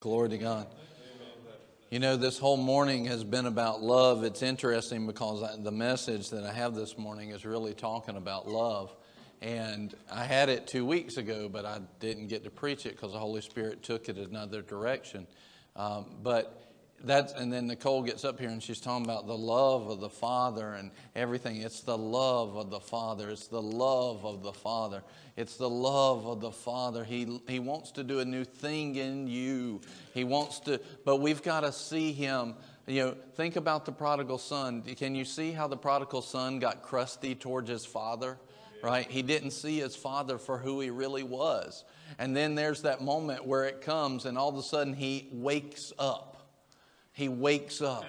Glory to God. You know, this whole morning has been about love. It's interesting because the message that I have this morning is really talking about love. And I had it two weeks ago, but I didn't get to preach it because the Holy Spirit took it another direction. Um, but that's and then Nicole gets up here and she's talking about the love of the Father and everything. It's the love of the Father. It's the love of the Father. It's the love of the Father. He he wants to do a new thing in you. He wants to, but we've got to see him. You know, think about the prodigal son. Can you see how the prodigal son got crusty towards his father? Right? He didn't see his father for who he really was. And then there's that moment where it comes and all of a sudden he wakes up he wakes up.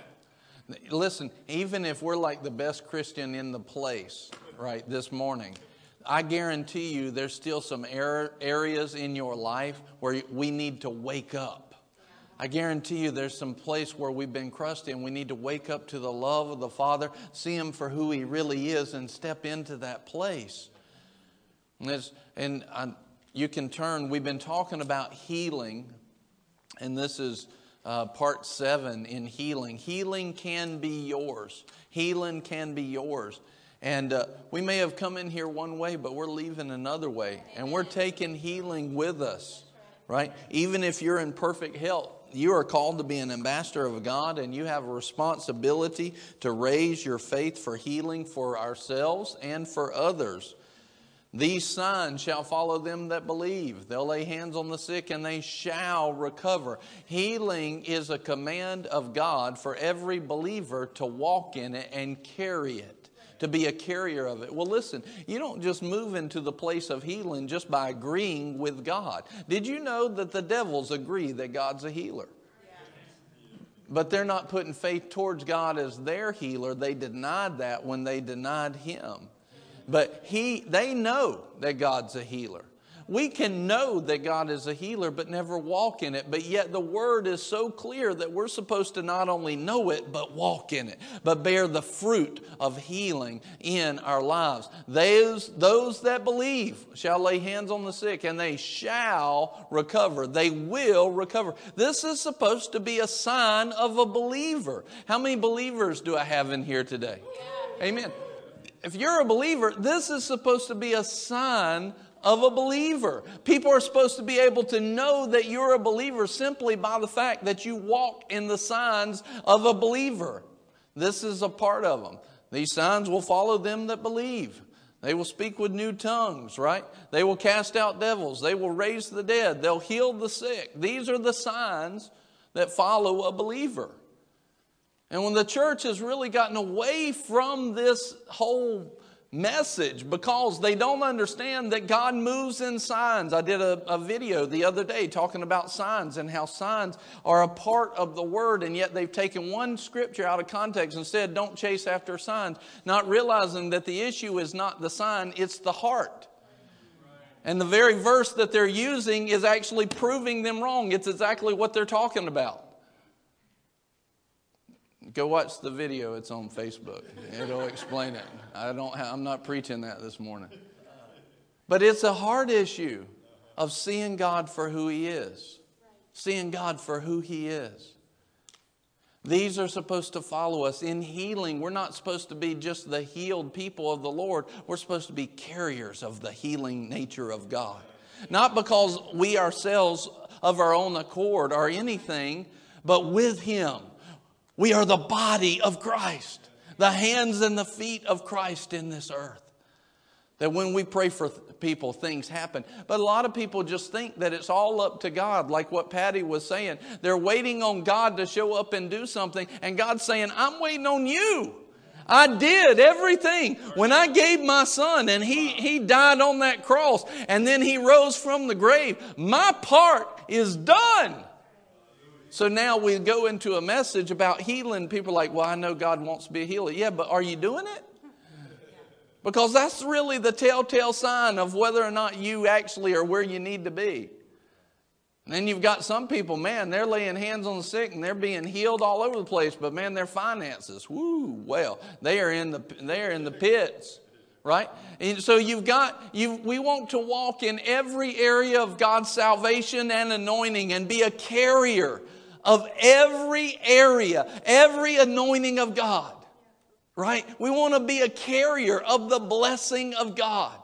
Listen, even if we're like the best Christian in the place, right, this morning, I guarantee you there's still some areas in your life where we need to wake up. I guarantee you there's some place where we've been crusty and we need to wake up to the love of the Father, see Him for who He really is, and step into that place. And, and I, you can turn, we've been talking about healing, and this is uh, part seven in healing. Healing can be yours. Healing can be yours. And uh, we may have come in here one way, but we're leaving another way. And we're taking healing with us, right? Even if you're in perfect health, you are called to be an ambassador of God, and you have a responsibility to raise your faith for healing for ourselves and for others. These signs shall follow them that believe. They'll lay hands on the sick and they shall recover. Healing is a command of God for every believer to walk in it and carry it, to be a carrier of it. Well, listen, you don't just move into the place of healing just by agreeing with God. Did you know that the devils agree that God's a healer? But they're not putting faith towards God as their healer. They denied that when they denied Him. But he, they know that God's a healer. We can know that God is a healer, but never walk in it. But yet the word is so clear that we're supposed to not only know it, but walk in it, but bear the fruit of healing in our lives. Those, those that believe shall lay hands on the sick and they shall recover. They will recover. This is supposed to be a sign of a believer. How many believers do I have in here today? Amen if you're a believer, this is supposed to be a sign of a believer. People are supposed to be able to know that you're a believer simply by the fact that you walk in the signs of a believer. This is a part of them. These signs will follow them that believe. They will speak with new tongues, right? They will cast out devils. They will raise the dead. They'll heal the sick. These are the signs that follow a believer. And when the church has really gotten away from this whole message because they don't understand that God moves in signs. I did a, a, video the other day talking about signs and how signs are a part of the word, and yet they've taken one scripture out of context and said, Don't chase after signs, not realizing that the issue is not the sign, it's the heart. And the very verse that they're using is actually proving them wrong. It's exactly what they're talking about. Go watch the video. It's on Facebook. It'll explain it. I don't. Have, I'm not preaching that this morning. But it's a hard issue of seeing God for who He is. Seeing God for who He is. These are supposed to follow us. In healing, we're not supposed to be just the healed people of the Lord. We're supposed to be carriers of the healing nature of God. Not because we ourselves of our own accord are anything, but with Him. We are the body of Christ, the hands and the feet of Christ in this earth. That when we pray for people, things happen. But a lot of people just think that it's all up to God, like what Patty was saying. They're waiting on God to show up and do something, and God's saying, I'm waiting on you. I did everything. When I gave my son and he, he died on that cross and then he rose from the grave, my part is done. So now we go into a message about healing. People are like, well, I know God wants to be a healer. Yeah, but are you doing it? Because that's really the telltale sign of whether or not you actually are where you need to be. And then you've got some people, man, they're laying hands on the sick and they're being healed all over the place, but man, their finances, whoo, well, they are in the, they are in the pits right? And so you've got, you, we want to walk in every area of God's salvation and anointing and be a carrier of every area, every anointing of God, right? We want to be a carrier of the blessing of God.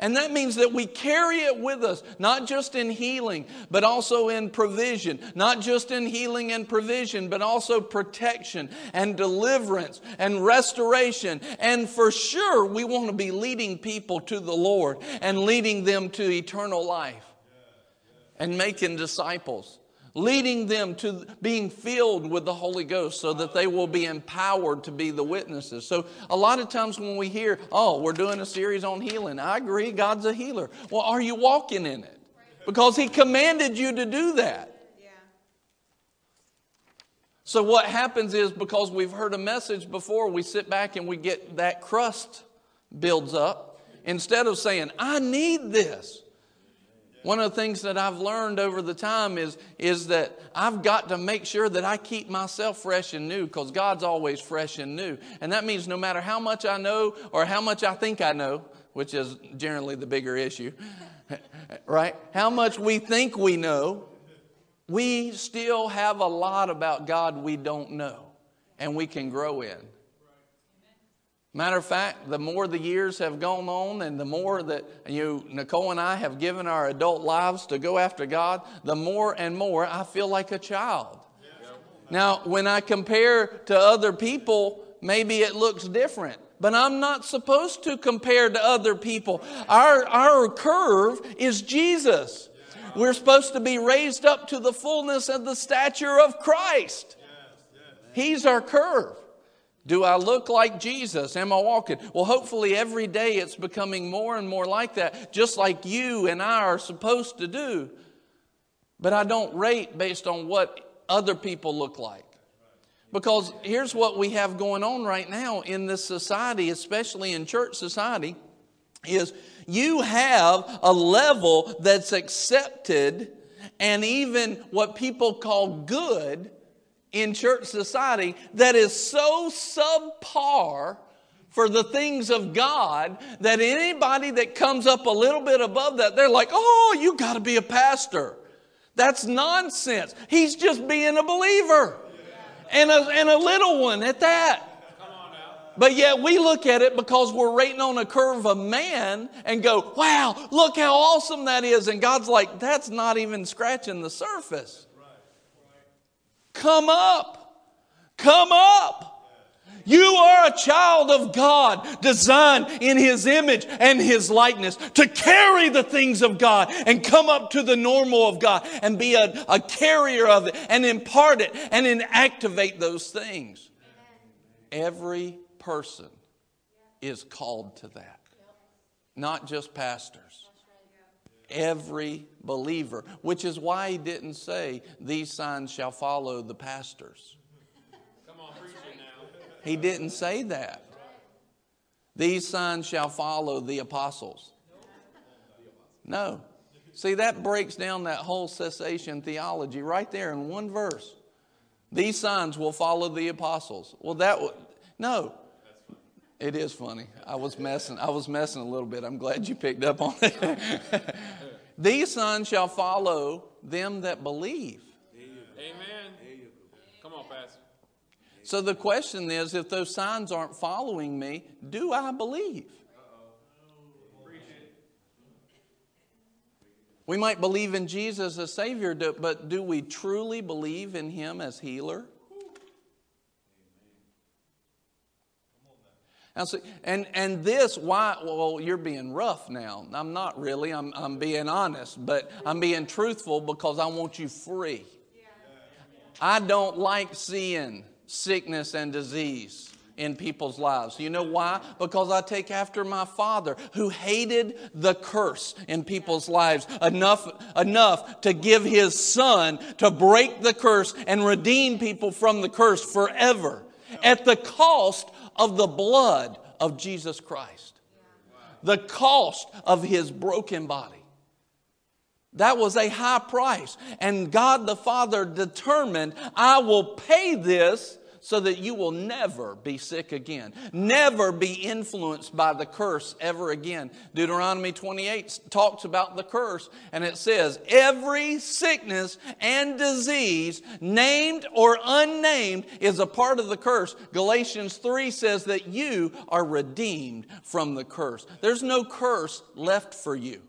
And that means that we carry it with us, not just in healing, but also in provision. Not just in healing and provision, but also protection and deliverance and restoration. And for sure, we want to be leading people to the Lord and leading them to eternal life and making disciples leading them to being filled with the Holy Ghost so that they will be empowered to be the witnesses. So, a lot of times when we hear, oh, we're doing a series on healing, I agree, God's a healer. Well, are you walking in it? Because He commanded you to do that. So, what happens is because we've heard a message before, we sit back and we get that crust builds up. Instead of saying, I need this. One of the things that I've learned over the time is, is that I've got to make sure that I keep myself fresh and new because God's always fresh and new. And that means no matter how much I know or how much I think I know, which is generally the bigger issue, right? How much we think we know, we still have a lot about God we don't know and we can grow in. Matter of fact, the more the years have gone on and the more that you, Nicole and I have given our adult lives to go after God, the more and more I feel like a child. Now, when I compare to other people, maybe it looks different. But I'm not supposed to compare to other people. Our, our curve is Jesus. We're supposed to be raised up to the fullness of the stature of Christ. He's our curve. Do I look like Jesus? Am I walking? Well, hopefully every day it's becoming more and more like that, just like you and I are supposed to do. But I don't rate based on what other people look like. Because here's what we have going on right now in this society, especially in church society, is you have a level that's accepted and even what people call good in church society that is so subpar for the things of God that anybody that comes up a little bit above that, they're like, oh, you got to be a pastor. That's nonsense. He's just being a believer and a, and a little one at that. But yet we look at it because we're rating on a curve of man and go, wow, look how awesome that is. And God's like, that's not even scratching the surface. Come up. Come up. You are a child of God, designed in His image and His likeness to carry the things of God and come up to the normal of God and be a, a carrier of it and impart it and inactivate those things. Every person is called to that, not just pastors every believer, which is why he didn't say, These signs shall follow the pastors. Come On, he didn't say that. These signs shall follow the apostles. No. See, that breaks down that whole cessation theology right there in one verse. These signs will follow the apostles. Well, that would, no. It is funny. I was messing. I was messing a little bit. I'm glad you picked up on it. These signs shall follow them that believe. Amen. Come on, Pastor. So the question is, if those signs aren't following me, do I believe? We might believe in Jesus as Savior, but do we truly believe in Him as healer? And, and this, why? Well, you're being rough now. I'm not really. I'm, I'm being honest, but I'm being truthful because I want you free. I don't like seeing sickness and disease in people's lives. You know why? Because I take after my father who hated the curse in people's lives enough enough to give his son to break the curse and redeem people from the curse forever at the cost of the blood of Jesus Christ, the cost of his broken body. That was a high price. And God the Father determined, I will pay this so that you will never be sick again, never be influenced by the curse ever again. Deuteronomy 28 talks about the curse, and it says, Every sickness and disease, named or unnamed, is a part of the curse. Galatians 3 says that you are redeemed from the curse. There's no curse left for you.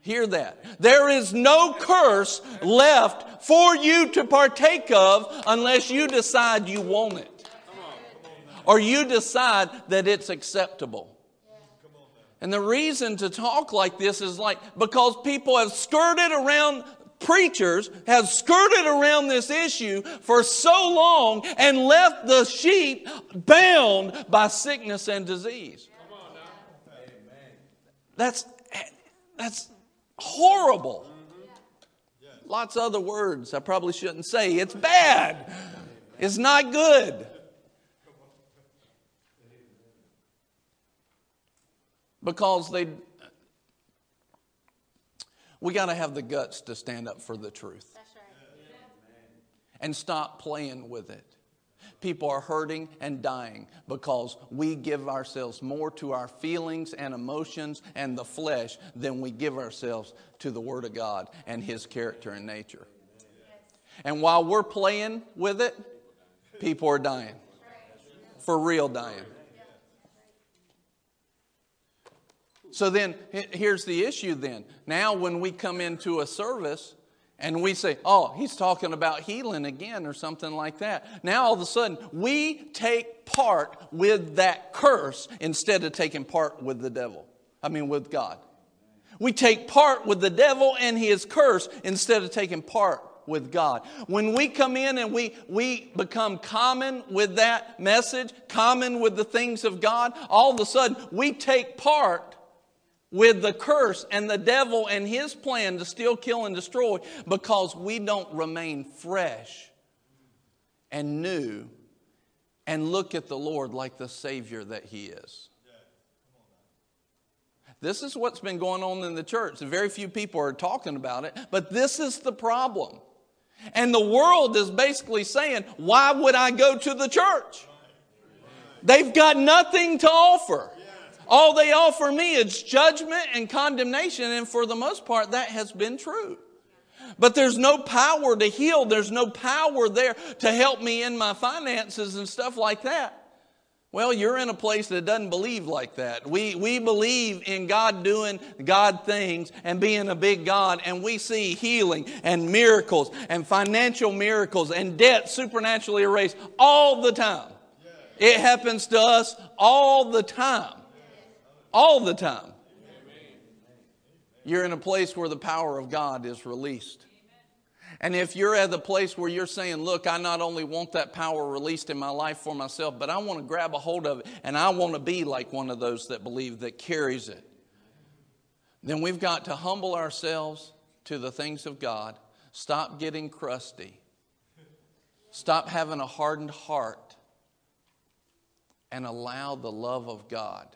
Hear that. There is no curse left for you to partake of unless you decide you want it. Or you decide that it's acceptable. And the reason to talk like this is like because people have skirted around preachers have skirted around this issue for so long and left the sheep bound by sickness and disease. That's that's horrible. Lots of other words I probably shouldn't say. It's bad. It's not good. Because they we got to have the guts to stand up for the truth. And stop playing with it. People are hurting and dying because we give ourselves more to our feelings and emotions and the flesh than we give ourselves to the Word of God and His character and nature. And while we're playing with it, people are dying. For real dying. So then, here's the issue then. Now, when we come into a service, and we say, oh, he's talking about healing again or something like that. Now all of a sudden, we take part with that curse instead of taking part with the devil. I mean, with God. We take part with the devil and his curse instead of taking part with God. When we come in and we, we become common with that message, common with the things of God, all of a sudden we take part with the curse and the devil and his plan to steal, kill, and destroy because we don't remain fresh and new and look at the Lord like the Savior that He is. This is what's been going on in the church. Very few people are talking about it, but this is the problem. And the world is basically saying, Why would I go to the church? They've got nothing to offer. All they offer me is judgment and condemnation, and for the most part, that has been true. But there's no power to heal, there's no power there to help me in my finances and stuff like that. Well, you're in a place that doesn't believe like that. We, we believe in God doing God things and being a big God, and we see healing and miracles and financial miracles and debt supernaturally erased all the time. It happens to us all the time all the time. You're in a place where the power of God is released. And if you're at the place where you're saying, Look, I not only want that power released in my life for myself, but I want to grab a hold of it and I want to be like one of those that believe that carries it, then we've got to humble ourselves to the things of God, stop getting crusty, stop having a hardened heart, and allow the love of God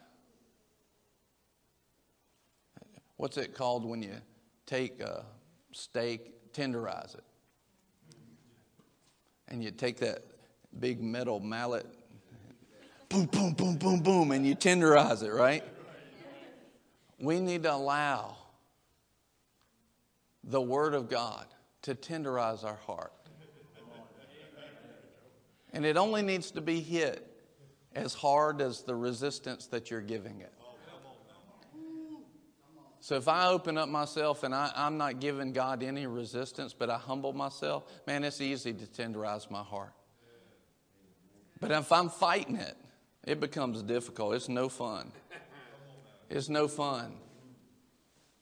what's it called when you take a steak, tenderize it? And you take that big metal mallet, boom, boom, boom, boom, boom, and you tenderize it, right? We need to allow the Word of God to tenderize our heart. And it only needs to be hit as hard as the resistance that you're giving it. So if I open up myself and I, am not giving God any resistance, but I humble myself, man, it's easy to tenderize my heart. But if I'm fighting it, it becomes difficult. It's no fun. It's no fun.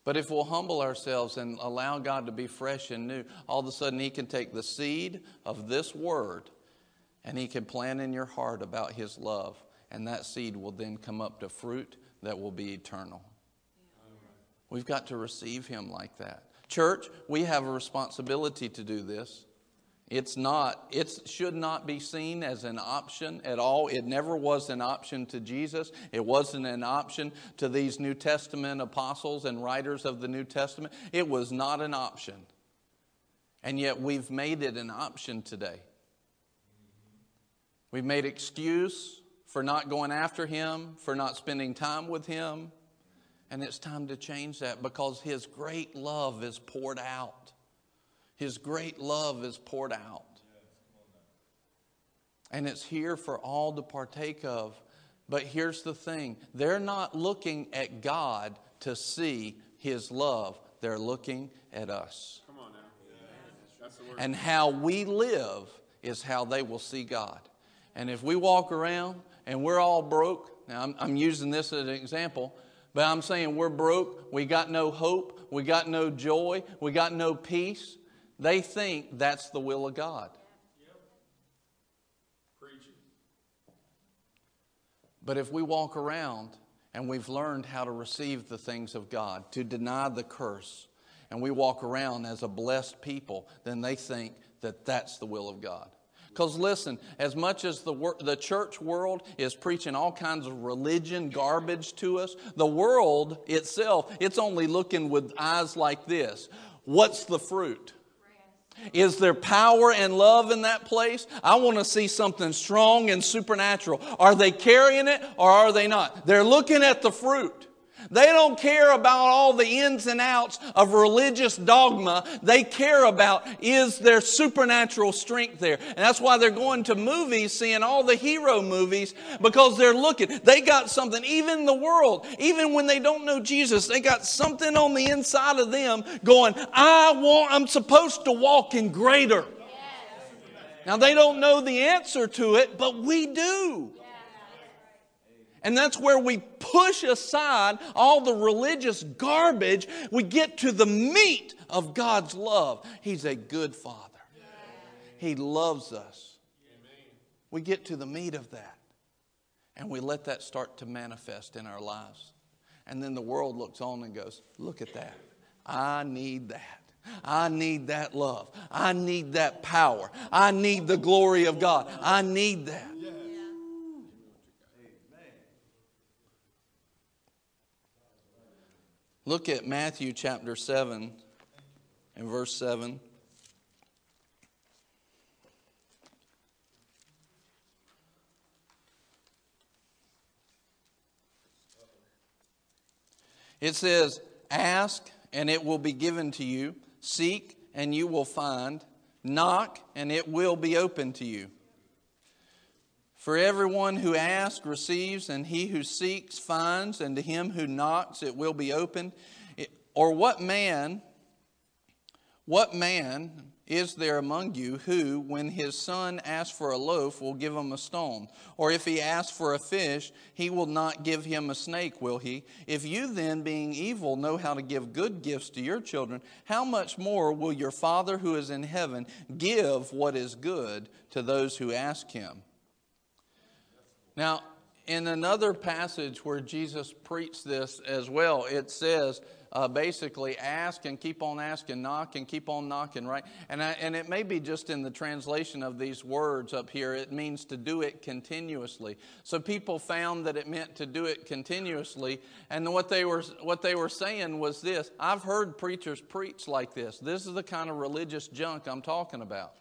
But if we'll humble ourselves and allow God to be fresh and new, all of a sudden He can take the seed of this word and He can plant in your heart about His love. And that seed will then come up to fruit that will be eternal. We've got to receive Him like that. Church, we have a responsibility to do this. It's not, it should not be seen as an option at all. It never was an option to Jesus. It wasn't an option to these New Testament apostles and writers of the New Testament. It was not an option. And yet we've made it an option today. We've made excuse for not going after him, for not spending time with him. And it's time to change that because his great love is poured out. His great love is poured out. And it's here for all to partake of. But here's the thing they're not looking at God to see his love, they're looking at us. Come on now. That's the word. And how we live is how they will see God. And if we walk around and we're all broke, now I'm, I'm using this as an example, but I'm saying we're broke, we got no hope, we got no joy, we got no peace, they think that's the will of God. But if we walk around and we've learned how to receive the things of God, to deny the curse, and we walk around as a blessed people, then they think that that's the will of God. Because listen, as much as the, wor- the church world is preaching all kinds of religion garbage to us, the world itself, it's only looking with eyes like this. What's the fruit? Is there power and love in that place? I want to see something strong and supernatural. Are they carrying it or are they not? They're looking at the fruit. They don't care about all the ins and outs of religious dogma. They care about is there supernatural strength there. And that's why they're going to movies, seeing all the hero movies, because they're looking. They got something, even the world, even when they don't know Jesus, they got something on the inside of them going, I want, I'm supposed to walk in greater. Now they don't know the answer to it, but we do. And that's where we push aside all the religious garbage. We get to the meat of God's love. He's a good Father, He loves us. We get to the meat of that. And we let that start to manifest in our lives. And then the world looks on and goes, Look at that. I need that. I need that love. I need that power. I need the glory of God. I need that. Look at Matthew chapter 7 and verse 7. It says, Ask and it will be given to you, seek and you will find, knock and it will be open to you. For everyone who asks receives, and he who seeks finds, and to him who knocks it will be opened. Or what man, what man is there among you who, when his son asks for a loaf, will give him a stone? Or if he asks for a fish, he will not give him a snake, will he? If you then, being evil, know how to give good gifts to your children, how much more will your Father who is in heaven give what is good to those who ask him? Now, in another passage where Jesus preached this as well, it says uh, basically ask and keep on asking, knock and keep on knocking, right? And, I, and it may be just in the translation of these words up here, it means to do it continuously. So people found that it meant to do it continuously. And what they were, what they were saying was this I've heard preachers preach like this. This is the kind of religious junk I'm talking about.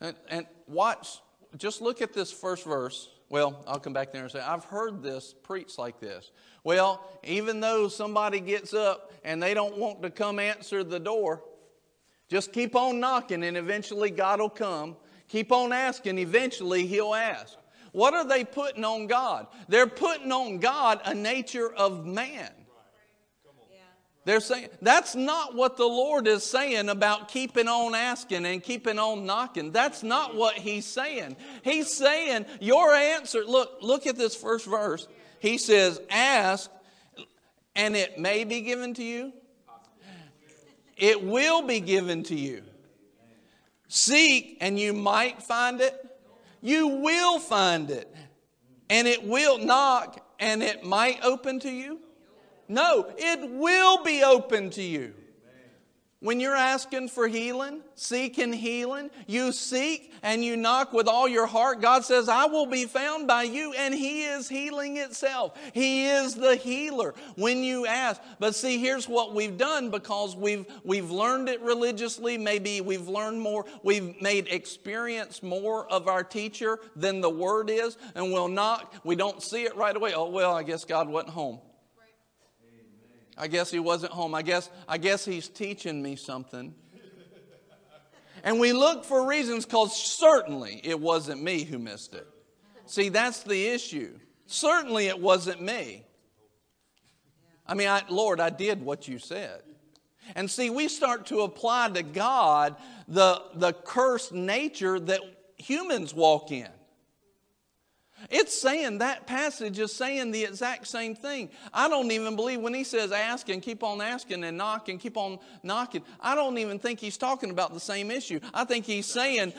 And, and watch, just look at this first verse well, I'll come back there and say, I've heard this preached like this. Well, even though somebody gets up and they don't want to come answer the door, just keep on knocking and eventually God will come. Keep on asking, eventually He'll ask. What are they putting on God? They're putting on God a nature of man. They're saying that's not what the Lord is saying about keeping on asking and keeping on knocking. That's not what he's saying. He's saying your answer, look, look at this first verse. He says, ask and it may be given to you. It will be given to you. Seek and you might find it. You will find it. And it will knock and it might open to you. No, it will be open to you. When you're asking for healing, seeking healing, you seek and you knock with all your heart. God says, I will be found by you, and He is healing itself. He is the healer when you ask. But see, here's what we've done because we've, we've learned it religiously. Maybe we've learned more, we've made experience more of our teacher than the word is, and we'll knock. We don't see it right away. Oh, well, I guess God wasn't home. I guess he wasn't home. I guess, I guess he's teaching me something. And we look for reasons because certainly it wasn't me who missed it. See, that's the issue. Certainly it wasn't me. I mean, I, Lord, I did what you said. And see, we start to apply to God the, the cursed nature that humans walk in. It's saying that passage is saying the exact same thing. I don't even believe when he says ask and keep on asking and knock and keep on knocking, I don't even think he's talking about the same issue. I think he's saying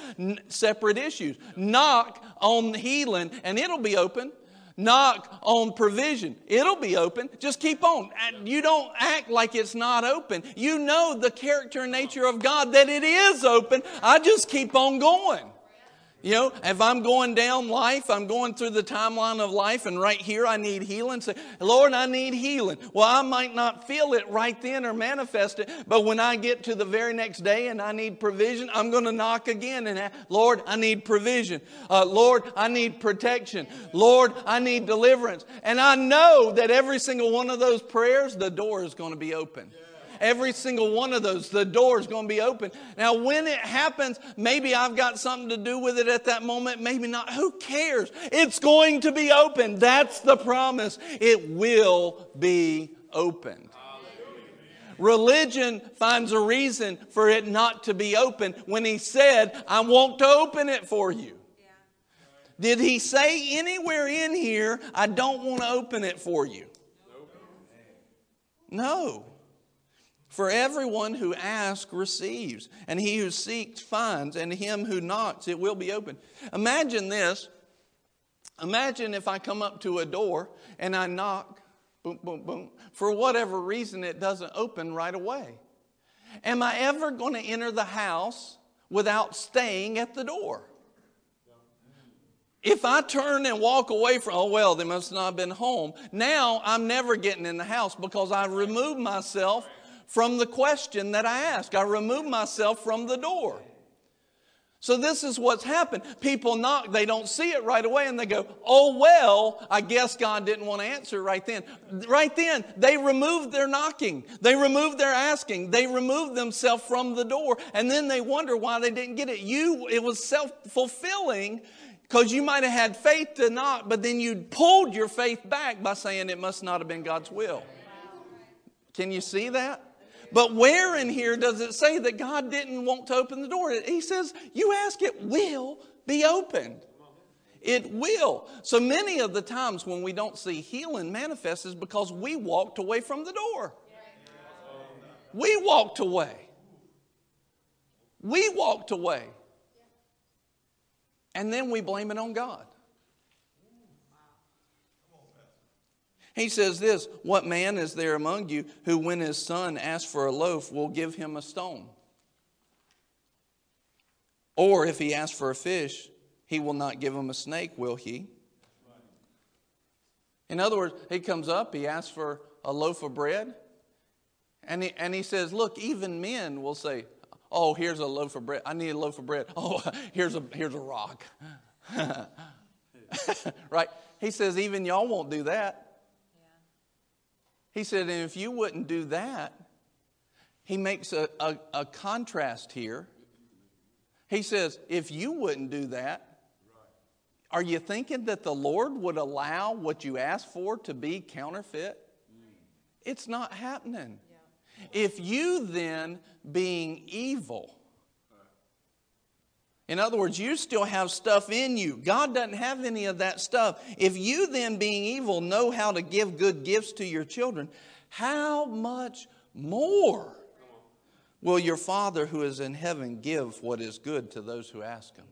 separate issues. Knock on healing and it'll be open. Knock on provision. It'll be open. Just keep on. Uh, you don't act like it's not open. You know the character and nature of God that it is open. I just keep on going. You know, if I'm going down life, I'm going through the timeline of life, and right here I need healing. Say, Lord, I need healing. Well, I might not feel it right then or manifest it, but when I get to the very next day and I need provision, I'm going to knock again and, Lord, I need provision. Uh, Lord, I need protection. Lord, I need deliverance. And I know that every single one of those prayers, the door is going to be open. Yeah. Every single one of those, the door is going to be open. Now, when it happens, maybe I've got something to do with it at that moment, maybe not. Who cares? It's going to be open. That's the promise. It will be opened. Religion finds a reason for it not to be open when he said, I want to open it for you. Did he say anywhere in here, I don't want to open it for you? No. For everyone who asks receives, and he who seeks finds, and him who knocks it will be open. Imagine this. Imagine if I come up to a door and I knock, boom, boom, boom. For whatever reason, it doesn't open right away. Am I ever going to enter the house without staying at the door? If I turn and walk away from, oh, well, they must not have been home. Now I'm never getting in the house because I removed myself from the question that I ask. I remove myself from the door. So this is what's happened. People knock, they don't see it right away, and they go, Oh, well, I guess God didn't want to answer right then. Right then, they removed their knocking. They removed their asking. They removed themselves from the door, and then they wonder why they didn't get it. You, it was self fulfilling because you might have had faith to knock, but then you pulled your faith back by saying it must not have been God's will. Can you see that? But where in here does it say that God didn't want to open the door? He says, You ask, it will be opened. It will. So many of the times when we don't see healing manifest is because we walked away from the door. We walked away. We walked away. And then we blame it on God. He says this What man is there among you who, when his son asks for a loaf, will give him a stone? Or if he asks for a fish, he will not give him a snake, will he? In other words, he comes up, he asks for a loaf of bread, and he, and he says, Look, even men will say, Oh, here's a loaf of bread. I need a loaf of bread. Oh, here's a, here's a rock. right? He says, Even y'all won't do that. He said, and if you wouldn't do that, he makes a, a, a contrast here. He says, if you wouldn't do that, are you thinking that the Lord would allow what you asked for to be counterfeit? It's not happening. If you then, being evil, in other words, you still have stuff in you. God doesn't have any of that stuff. If you then, being evil, know how to give good gifts to your children, how much more will your Father who is in heaven give what is good to those who ask Him?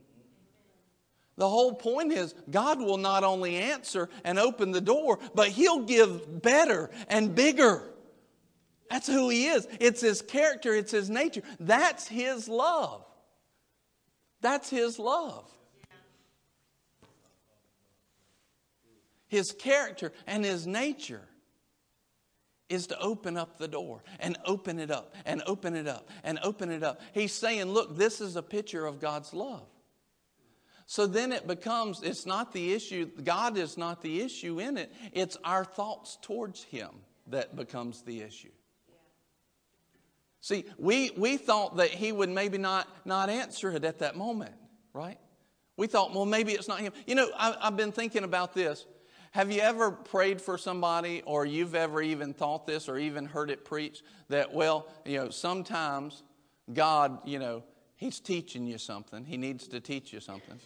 The whole point is God will not only answer and open the door, but He'll give better and bigger. That's who he is. It's his character, it's his nature. That's his love. That's his love. His character and his nature is to open up the door and open it up and open it up and open it up. He's saying, Look, this is a picture of God's love. So then it becomes, it's not the issue, God is not the issue in it, it's our thoughts towards Him that becomes the issue. See, we, we thought that he would maybe not, not answer it at that moment, right? We thought, well, maybe it's not him. You know, I, I've been thinking about this. Have you ever prayed for somebody, or you've ever even thought this, or even heard it preached that, well, you know, sometimes God, you know, He's teaching you something. He needs to teach you something.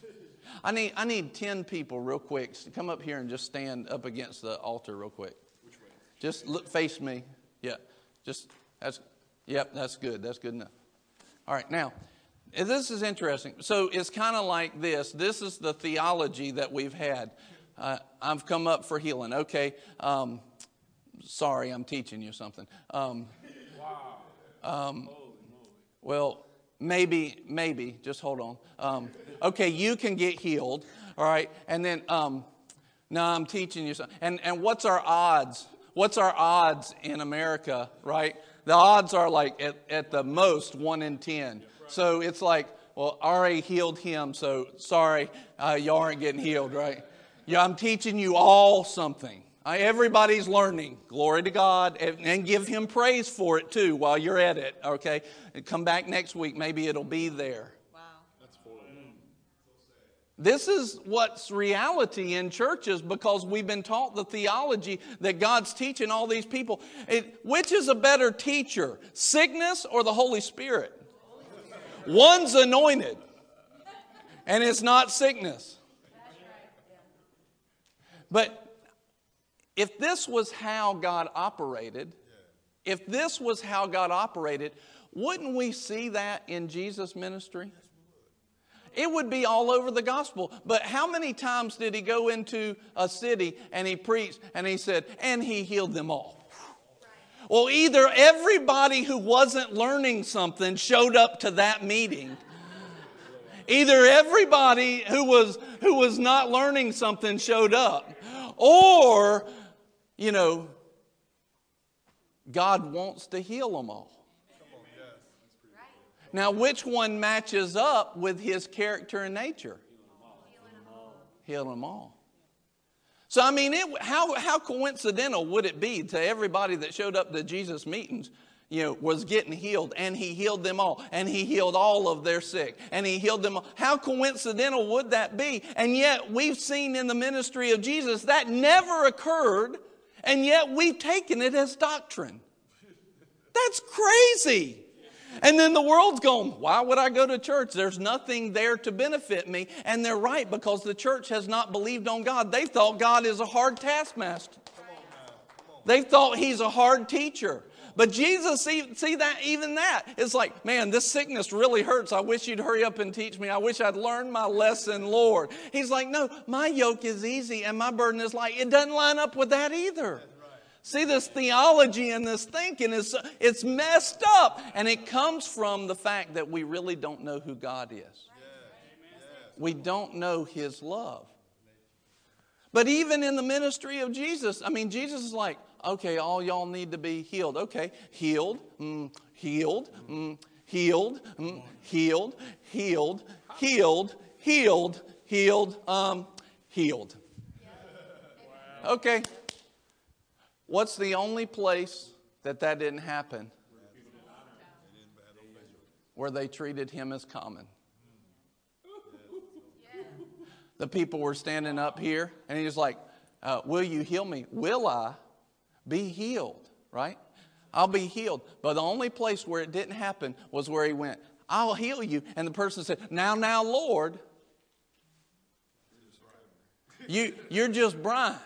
I need, I need 10 people, real quick, to come up here and just stand up against the altar, real quick. Just look, face me. Yeah, just, that's, Yep, that's good. That's good enough. All right, now, this is interesting. So it's kind of like this. This is the theology that we've had. Uh, I've come up for healing. Okay. Um, sorry, I'm teaching you something. Um, wow. Um, well, maybe, maybe. Just hold on. Um, okay, you can get healed. All right, and then um, now I'm teaching you something. And and what's our odds? What's our odds in America? Right the odds are like at, at the most one in ten. So it's like, well, already healed him, so sorry, uh, you aren't getting healed, right? Yeah, I'm teaching you all something. I, everybody's learning. Glory to God. And, and, give Him praise for it too while you're at it, okay? And come back next week. Maybe it'll be there. This is what's reality in churches because we've been taught the theology that God's teaching all these people. It, which is a better teacher, sickness or the Holy Spirit? One's anointed, and it's not sickness. But if this was how God operated, if this was how God operated, wouldn't we see that in Jesus' ministry? It would be all over the gospel. But how many times did he go into a city and he preached and he said, and he healed them all? Well, either everybody who wasn't learning something showed up to that meeting. Either everybody who was who was not learning something showed up. Or, you know, God wants to heal them all. Now, which one matches up with his character and nature? Heal them all. So, I mean, it, how, how coincidental would it be to everybody that showed up to Jesus' meetings, you know, was getting healed, and he healed them all, and he healed all of their sick, and he healed them all. How coincidental would that be? And yet, we've seen in the ministry of Jesus that never occurred, and yet we've taken it as doctrine. That's crazy. And then the world's going, why would I go to church? There's nothing there to benefit me. And they're right because the church has not believed on God. They thought God is a hard taskmaster. They thought he's a hard teacher. But Jesus, see, see that even that, it's like, man, this sickness really hurts. I wish you'd hurry up and teach me. I wish I'd learned my lesson, Lord. He's like, no, my yoke is easy and my burden is light. It doesn't line up with that either. See, this theology and this thinking is it's messed up. And it comes from the fact that we really don't know who God is. We don't know his love. But even in the ministry of Jesus, I mean, Jesus is like, okay, all y'all need to be healed. Okay, healed, mm, healed, mm, healed, mm, healed, healed, healed, healed, healed, um, healed. Okay, What's the only place that that didn't happen? Where they treated him as common. The people were standing up here, and he's like, uh, Will you heal me? Will I be healed? Right? I'll be healed. But the only place where it didn't happen was where he went, I'll heal you. And the person said, Now, now, Lord, you, you're just Brian.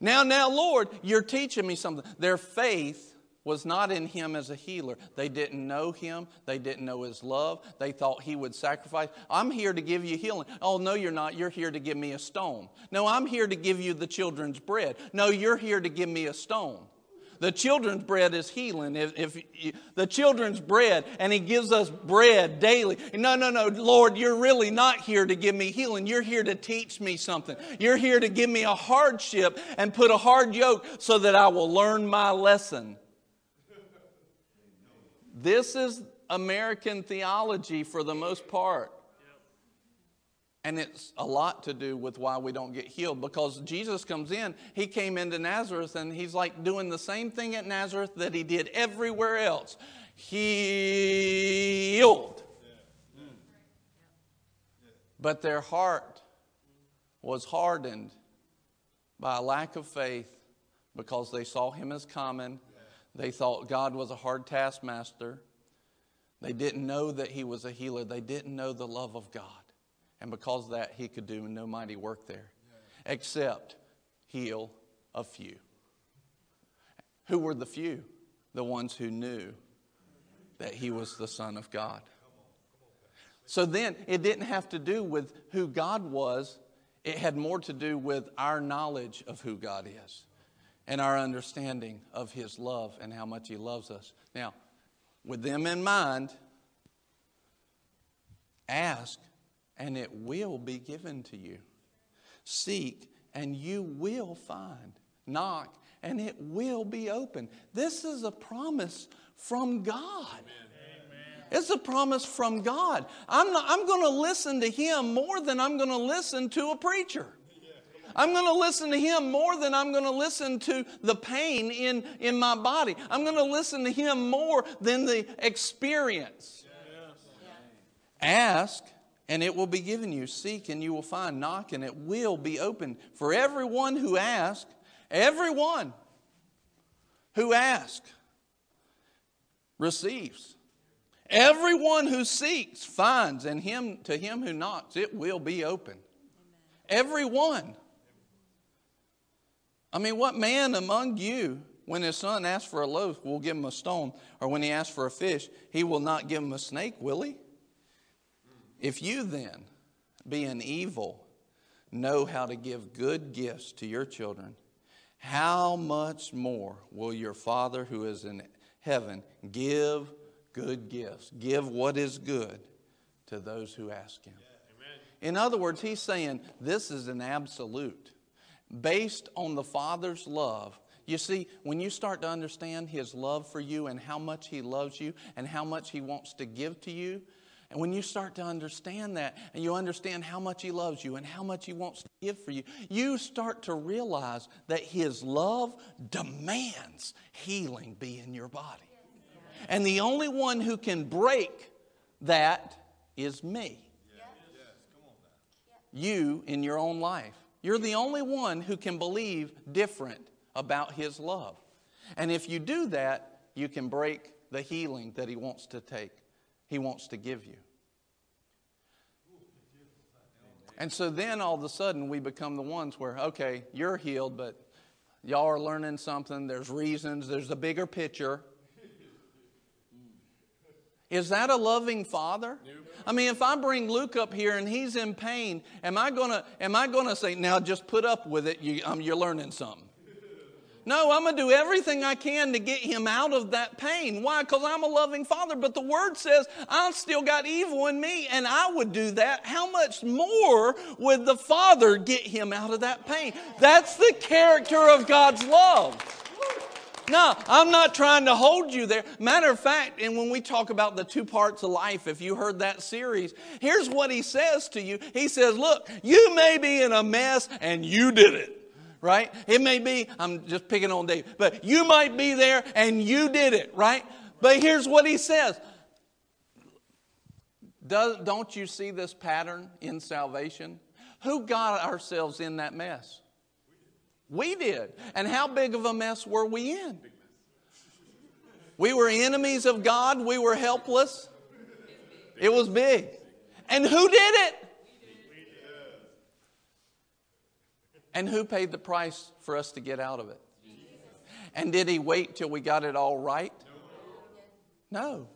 Now, now, Lord, you're teaching me something. Their faith was not in him as a healer. They didn't know him. They didn't know his love. They thought he would sacrifice. I'm here to give you healing. Oh, no, you're not. You're here to give me a stone. No, I'm here to give you the children's bread. No, you're here to give me a stone. The children's bread is healing. If, if you, the children's bread, and He gives us bread daily. No, no, no, Lord, you're really not here to give me healing. You're here to teach me something. You're here to give me a hardship and put a hard yoke so that I will learn my lesson. This is American theology for the most part. And it's a lot to do with why we don't get healed because Jesus comes in, he came into Nazareth and he's like doing the same thing at Nazareth that he did everywhere else. Healed. But their heart was hardened by a lack of faith because they saw him as common. They thought God was a hard taskmaster. They didn't know that he was a healer. They didn't know the love of God. And because of that, he could do no mighty work there, except heal a few. Who were the few? The ones who knew that he was the Son of God. So then, it didn't have to do with who God was, it had more to do with our knowledge of who God is and our understanding of his love and how much he loves us. Now, with them in mind, ask and it will be given to you. Seek, and you will find. Knock, and it will be open. This is a promise from God. Amen. It's a promise from God. I'm, not, I'm going to listen to Him more than I'm going to listen to a preacher. I'm going to listen to him more than I'm going to listen to the pain in, in my body. I'm going to listen to him more than the experience. Yes. Ask, and it will be given you. Seek and you will find. Knock and it will be open. For everyone who asks, everyone who asks receives. Everyone who seeks finds, and him to him who knocks, it will be open. Everyone. I mean, what man among you, when his son asks for a loaf, will give him a stone, or when he asks for a fish, he will not give him a snake, will he? If you then, being evil, know how to give good gifts to your children, how much more will your Father who is in heaven give good gifts? Give what is good to those who ask Him. In other words, He's saying this is an absolute. Based on the Father's love, you see, when you start to understand His love for you and how much He loves you and how much He wants to give to you, and when you start to understand that and you understand how much He loves you and how much He wants to give for you, you start to realize that His love demands healing be in your body. And the only one who can break that is me. You in your own life. You're the only one who can believe different about His love. And if you do that, you can break the healing that He wants to take. He wants to give you. And so then all of a sudden we become the ones where, okay, you're healed, but y'all are learning something. There's reasons, there's a bigger picture. Is that a loving father? I mean, if I bring Luke up here and he's in pain, am I gonna am I gonna say, now just put up with it? You, um, you're learning something. No, I'm going to do everything I can to get him out of that pain. Why? Because I'm a loving father. But the word says I've still got evil in me, and I would do that. How much more would the father get him out of that pain? That's the character of God's love. No, I'm not trying to hold you there. Matter of fact, and when we talk about the two parts of life, if you heard that series, here's what he says to you. He says, Look, you may be in a mess and you did it right? It may be, I'm just picking on Dave, but you might be there and you did it, right? But here's what he says Does, Don't you see this pattern in salvation? Who got ourselves in that mess? We did. And how big of a mess were we in? We were enemies of God. We were helpless. It was big. And who did it? And who paid the price for us to get out of it? And did he wait till we got it all right? No.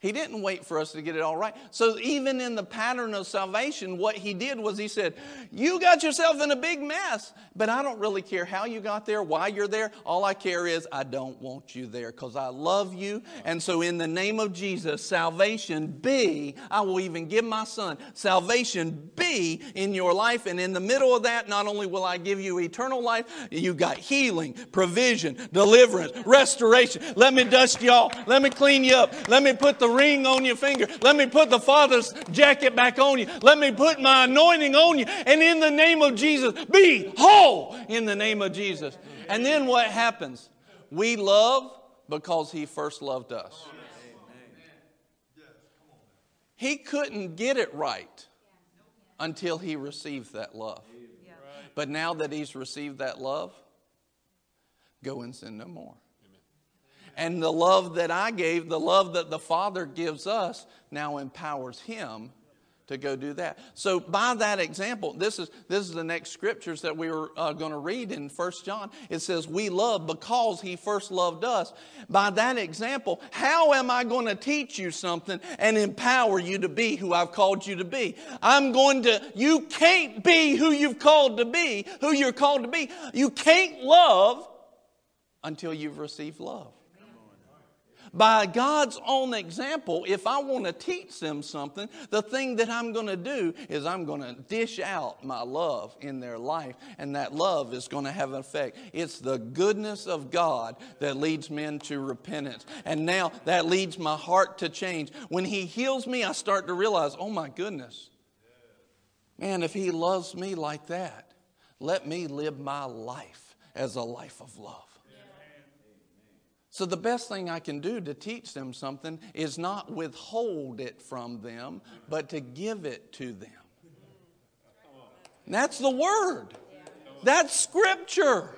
He didn't wait for us to get it all right. So, even in the pattern of salvation, what he did was he said, You got yourself in a big mess, but I don't really care how you got there, why you're there. All I care is I don't want you there because I love you. And so, in the name of Jesus, salvation be, I will even give my son, salvation be in your life. And in the middle of that, not only will I give you eternal life, you got healing, provision, deliverance, restoration. Let me dust y'all. Let me clean you up. Let me put the ring on your finger. Let me put the Father's jacket back on you. Let me put my anointing on you. And in the name of Jesus, be whole in the name of Jesus. And then what happens? We love because He first loved us. He couldn't get it right until He received that love. But now that He's received that love, go and sin no more. And the love that I gave, the love that the Father gives us, now empowers Him to go do that. So by that example, this is this is the next scriptures that we were uh, going to read in First John. It says, "We love because He first loved us." By that example, how am I going to teach you something and empower you to be who I've called you to be? I'm going to. You can't be who you've called to be, who you're called to be. You can't love until you've received love by God's own example, if I want to teach them something, the thing that I'm going to do is I'm going to dish out my love in their life, and that love is going to have an effect. It's the goodness of God that leads men to repentance. And now that leads my heart to change. When He heals me, I start to realize, oh my goodness, man, if He loves me like that, let me live my life as a life of love. So, the best thing I can do to teach them something is not withhold it from them, but to give it to them. And that's the Word, that's Scripture.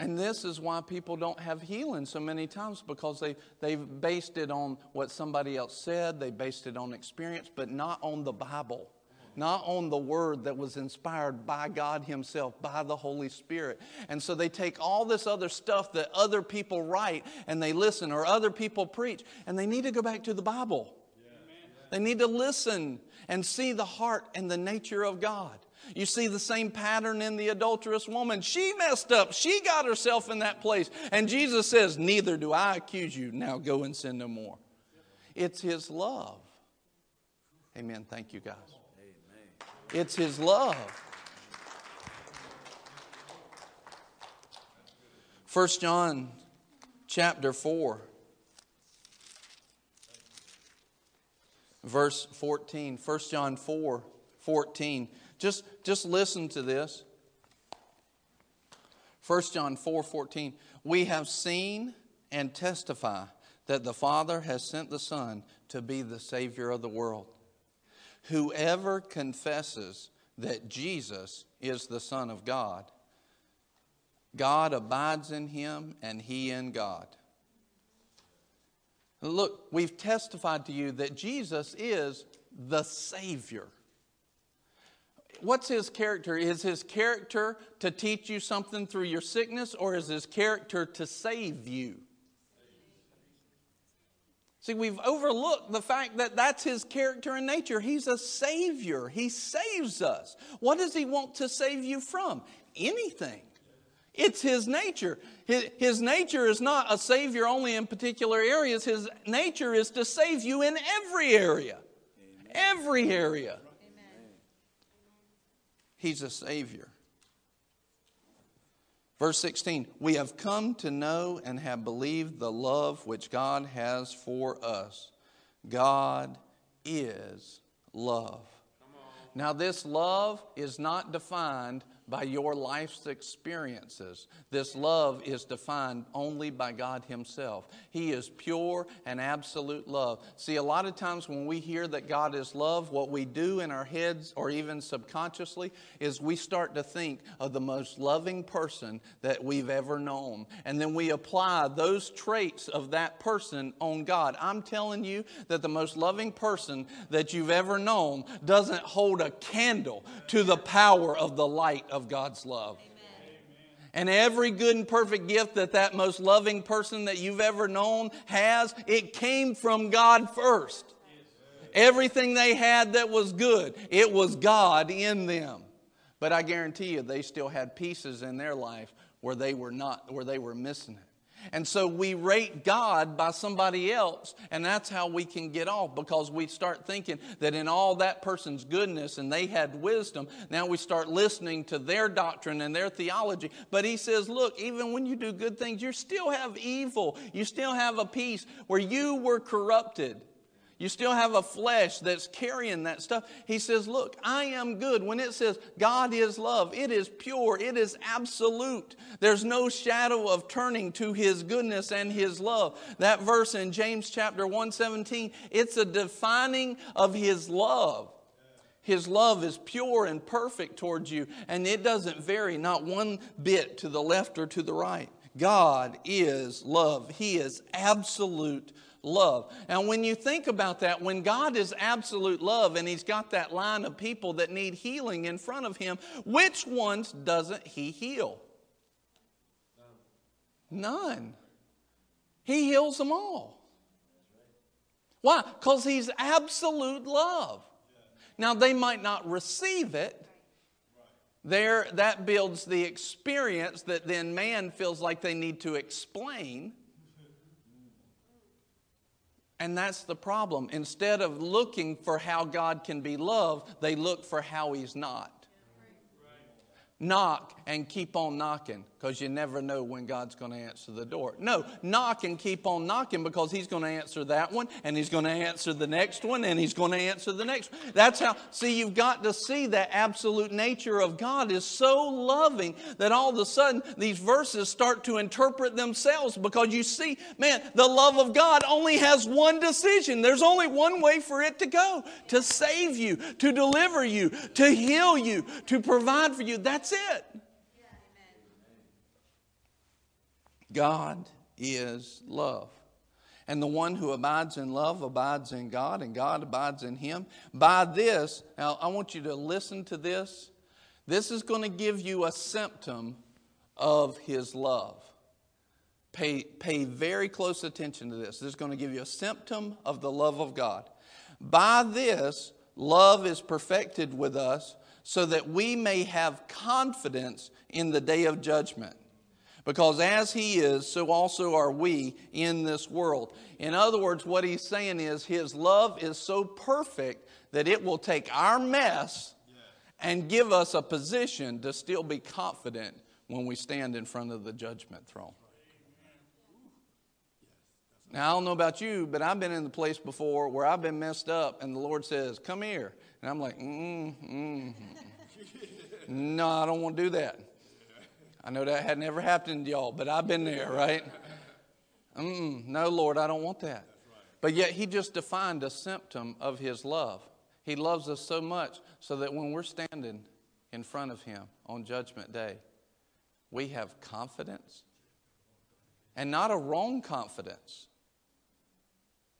And this is why people don't have healing so many times because they, they've based it on what somebody else said, they based it on experience, but not on the Bible not on the word that was inspired by God Himself, by the Holy Spirit. And so they take all this other stuff that other people write and they listen, or other people preach, and they need to go back to the Bible. They need to listen and see the heart and the nature of God. You see the same pattern in the adulterous woman. She messed up. She got herself in that place. And Jesus says, Neither do I accuse you. Now go and sin no more. It's His love. Amen. Thank you, guys. It's His love. 1 John chapter 4, verse 14. 1 John 4, 14. Just, just listen to this. 1 John 4, 14. We have seen and testify that the Father has sent the Son to be the Savior of the world. Whoever confesses that Jesus is the Son of God, God abides in him and he in God. Look, we've testified to you that Jesus is the Savior. What's his character? Is his character to teach you something through your sickness, or is his character to save you? See, we've overlooked the fact that that's his character and nature. He's a savior, he saves us. What does he want to save you from? Anything. It's his nature. His, nature is not a savior only in particular areas, his nature is to save you in every area. Every area. He's a savior. Verse 16, we have come to know and have believed the love which God has for us. God is love. Now, this love is not defined by your life's experiences. This love is defined only by God Himself. He is pure and absolute love. See, a lot of times when we hear that God is love, what we do in our heads or even subconsciously is we start to think of the most loving person that we've ever known. And then we apply those traits of that person on God. I'm telling you that the most loving person that you've ever known doesn't hold a candle to the power of the light of God's love. And every good and perfect gift that that most loving person that you've ever known has, it came from God first. Everything they had that was good, it was God in them. But I guarantee you, they still had pieces in their life where they were not, where they were missing it. And so we rate God by somebody else, and that's how we can get off because we start thinking that in all that person's goodness and they had wisdom, now we start listening to their doctrine and their theology. But he says, look, even when you do good things, you still have evil. You still have a piece where you were corrupted. You still have a flesh that's carrying that stuff. He says, Look, I am good. When it says God is love, it is pure, it is absolute. There's no shadow of turning to His goodness and His love. That verse in James chapter 117, it's a defining of His love. His love is pure and perfect towards you, and it doesn't vary not one bit to the left or to the right. God is love, He is absolute love. And when you think about that, when God is absolute love and He's got that line of people that need healing in front of Him, which ones doesn't He heal? None. He heals them all. Why? Because He's absolute love. Now, they might not receive it. There, that builds the experience that then man feels like they need to explain. And that's the problem. Instead of looking for how God can be loved, they look for how He's not. Knock and keep on knocking because you never know when God's going to answer the door. No, knock and keep on knocking because He's going to answer that one and He's going to answer the next one and He's going to answer the next. That's how, see, you've got to see that absolute nature of God is so loving that all of a sudden these verses start to interpret themselves because you see, man, the love of God only has one decision. There's only one way for it to go to save you, to deliver you, to heal you, to provide for you. That's it. God is love. And the one who abides in love abides in God, and God abides in him. By this, now I want you to listen to this. This is going to give you a symptom of his love. Pay, pay very close attention to this. This is going to give you a symptom of the love of God. By this, love is perfected with us so that we may have confidence in the day of judgment. Because as he is, so also are we in this world. In other words, what he's saying is his love is so perfect that it will take our mess and give us a position to still be confident when we stand in front of the judgment throne. Now, I don't know about you, but I've been in the place before where I've been messed up, and the Lord says, Come here. And I'm like, mm, mm. No, I don't want to do that. I know that had never happened to y'all, but I've been there, right? Mm, no, Lord, I don't want that. But yet, He just defined a symptom of His love. He loves us so much so that when we're standing in front of Him on Judgment Day, we have confidence and not a wrong confidence,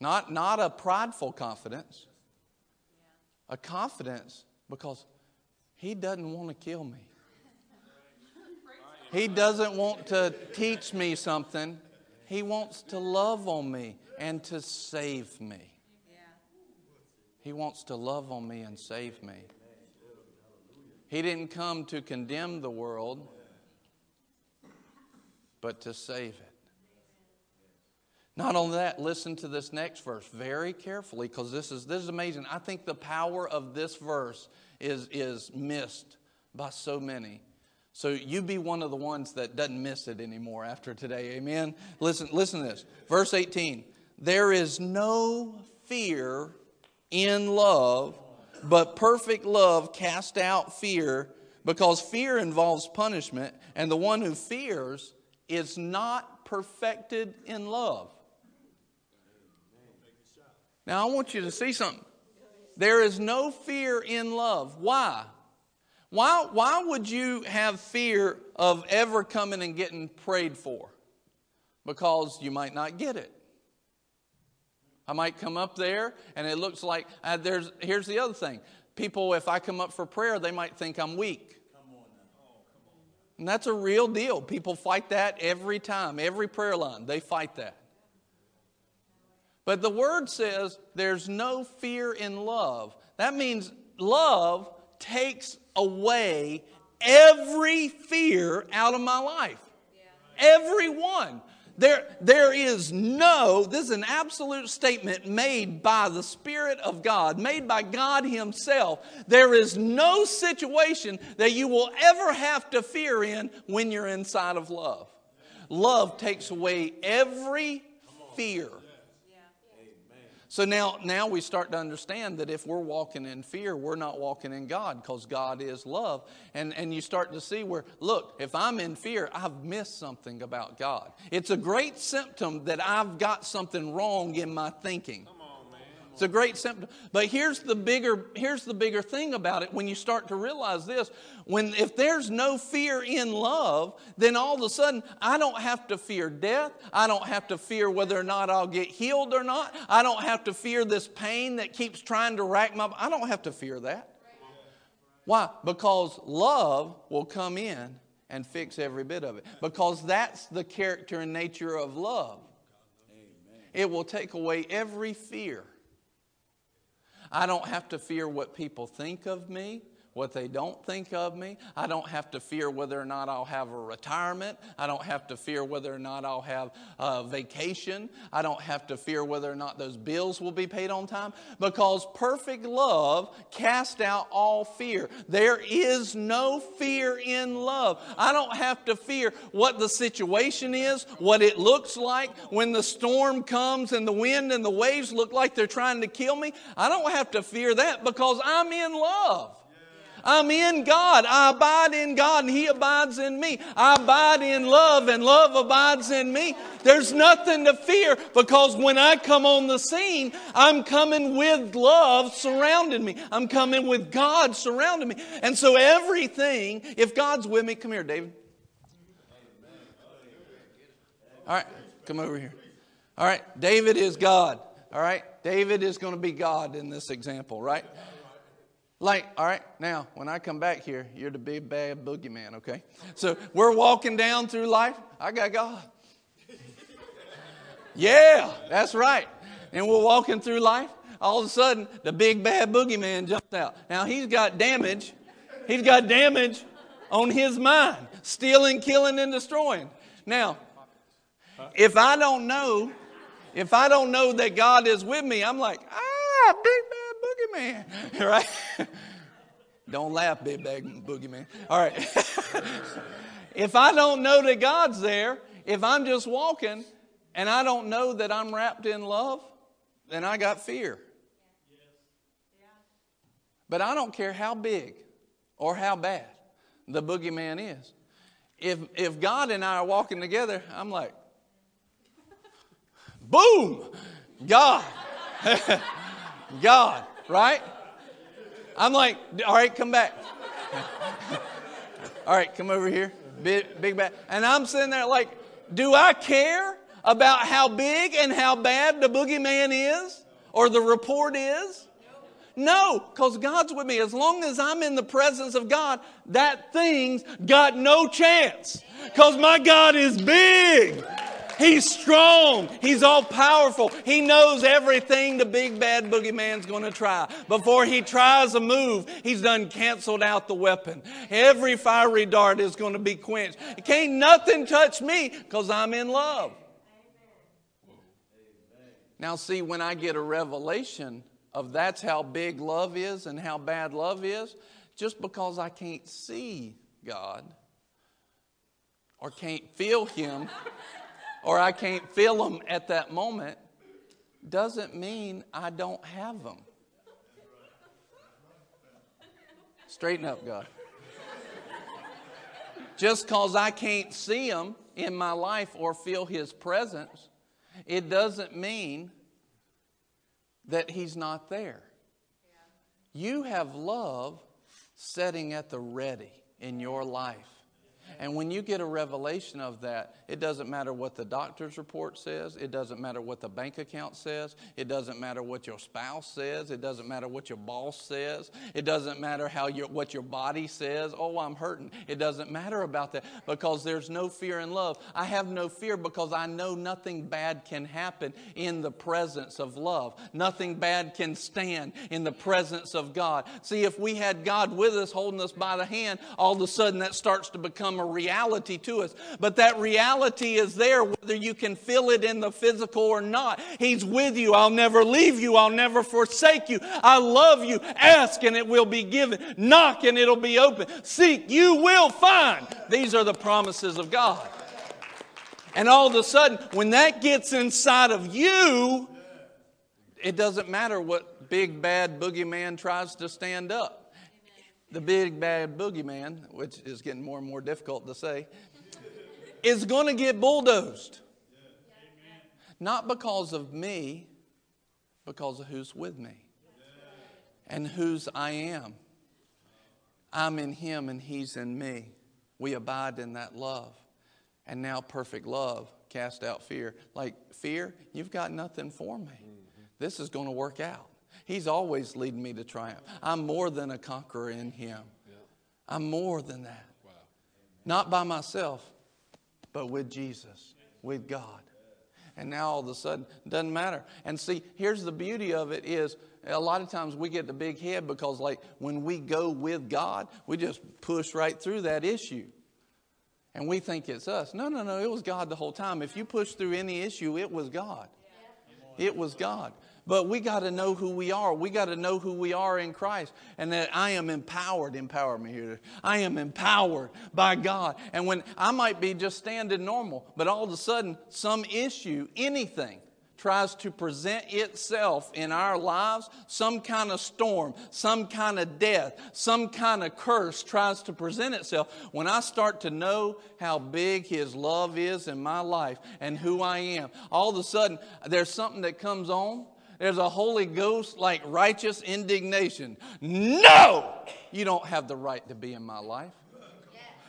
not, not a prideful confidence, a confidence because He doesn't want to kill me. He doesn't want to teach me something. He wants to love on me and to save me. He wants to love on me and save me. He didn't come to condemn the world, but to save it. Not only that, listen to this next verse very carefully because this is, this is amazing. I think the power of this verse is, is missed by so many. So you be one of the ones that doesn't miss it anymore after today. Amen. Listen, listen to this. Verse 18. There is no fear in love, but perfect love casts out fear, because fear involves punishment, and the one who fears is not perfected in love. Now I want you to see something. There is no fear in love. Why? Why, why would you have fear of ever coming and getting prayed for? Because you might not get it. I might come up there and it looks like uh, there's, here's the other thing. People, if I come up for prayer, they might think I'm weak. And that's a real deal. People fight that every time, every prayer line, they fight that. But the word says there's no fear in love. That means love takes away every fear out of my life. Every one. There, there is no, this is an absolute statement made by the Spirit of God, made by God Himself. There is no situation that you will ever have to fear in when you're inside of love. Love takes away every fear. So now, now we start to understand that if we're walking in fear, we're not walking in God because God is love. And, and you start to see where, look, if I'm in fear, I've missed something about God. It's a great symptom that I've got something wrong in my thinking. It's a great symptom. But here's the bigger here's the bigger thing about it when you start to realize this. When if there's no fear in love, then all of a sudden I don't have to fear death. I don't have to fear whether or not I'll get healed or not. I don't have to fear this pain that keeps trying to rack my I don't have to fear that. Why? Because love will come in and fix every bit of it. Because that's the character and nature of love. It will take away every fear. I don't have to fear what people think of me what they don't think of me. I don't have to fear whether or not I'll have a retirement. I don't have to fear whether or not I'll have a vacation. I don't have to fear whether or not those bills will be paid on time because perfect love casts out all fear. There is no fear in love. I don't have to fear what the situation is, what it looks like when the storm comes and the wind and the waves look like they're trying to kill me. I don't have to fear that because I'm in love. I'm in God. I abide in God and He abides in me. I abide in love and love abides in me. There's nothing to fear because when I come on the scene, I'm coming with love surrounding me. I'm coming with God surrounding me. And so everything, if God's with me, come here, David. All right, come over here. All right, David is God. All right, David is going to be God in this example, right? Like, all right, now, when I come back here, you're the big bad boogeyman, okay? So we're walking down through life. I got God. Yeah, that's right. And we're walking through life. All of a sudden, the big bad boogeyman jumps out. Now, he's got damage. He's got damage on his mind stealing, killing, and destroying. Now, if I don't know, if I don't know that God is with me, I'm like, ah, big bad boogeyman, right? don't laugh, big bag boogeyman. All right. if I don't know that God's there, if I'm just walking and I don't know that I'm wrapped in love, then I got fear. But I don't care how big or how bad the boogeyman is. If, if God and I are walking together, I'm like, boom, God, God right? I'm like, all right, come back. all right, come over here. Big, big bad. And I'm sitting there like, do I care about how big and how bad the boogeyman is or the report is? No, because God's with me. As long as I'm in the presence of God, that thing's got no chance. Because my God is big. He's strong. He's all powerful. He knows everything the big bad boogeyman's going to try. Before he tries a move, he's done canceled out the weapon. Every fiery dart is going to be quenched. Can't nothing touch me because I'm in love. Now, see, when I get a revelation of that's how big love is and how bad love is, just because I can't see God or can't feel Him or I can't feel them at that moment doesn't mean I don't have them. Straighten up, God. Just because I can't see Him in my life or feel His presence, it doesn't mean that He's not there. You have love setting at the ready in your life. And when you get a revelation of that, it doesn't matter what the doctor's report says, it doesn't matter what the bank account says, it doesn't matter what your spouse says, it doesn't matter what your boss says, it doesn't matter how your, what your body says. Oh, I'm hurting. It doesn't matter about that because there's no fear in love. I have no fear because I know nothing bad can happen in the presence of love. Nothing bad can stand in the presence of God. See, if we had God with us, holding us by the hand, all of a sudden that starts to become a reality to us. But that reality is there whether you can feel it in the physical or not. He's with you. I'll never leave you. I'll never forsake you. I love you. Ask and it will be given. Knock and it'll be open. Seek, you will find. These are the promises of God. And all of a sudden, when that gets inside of you, it doesn't matter what big bad boogeyman tries to stand up. The big bad boogeyman, which is getting more and more difficult to say, is going to get bulldozed. Not because of me, because of who's with me and whose I am. I'm in him and he's in me. We abide in that love. And now perfect love cast out fear. Like fear, you've got nothing for me. This is going to work out. He's always leading me to triumph. I'm more than a conqueror in him. I'm more than that. Not by myself, but with Jesus, with God. And now all of a sudden, doesn't matter. And see, here's the beauty of it is a lot of times we get the big head because like when we go with God, we just push right through that issue. And we think it's us. No, no, no, it was God the whole time. If you push through any issue, it was God. It was God. But we got to know who we are. We got to know who we are in Christ and that I am empowered. Empower me here. I am empowered by God. And when I might be just standing normal, but all of a sudden, some issue, anything, tries to present itself in our lives, some kind of storm, some kind of death, some kind of curse tries to present itself, when I start to know how big His love is in my life and who I am, all of a sudden there's something that comes on. There's a Holy Ghost like righteous indignation. No! You don't have the right to be in my life.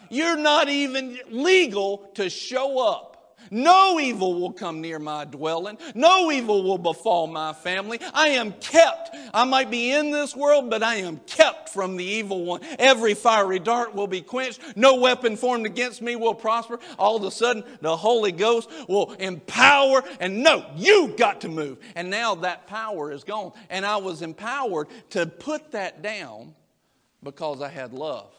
You're not even legal to show up. No evil will come near my dwelling. No evil will befall my family. I am kept. I might be in this world, but I am kept from the evil one. Every fiery dart will be quenched. No weapon formed against me will prosper. All of a sudden, the Holy Ghost will empower and no, you got to move. And now that power is gone. And I was empowered to put that down because I had love.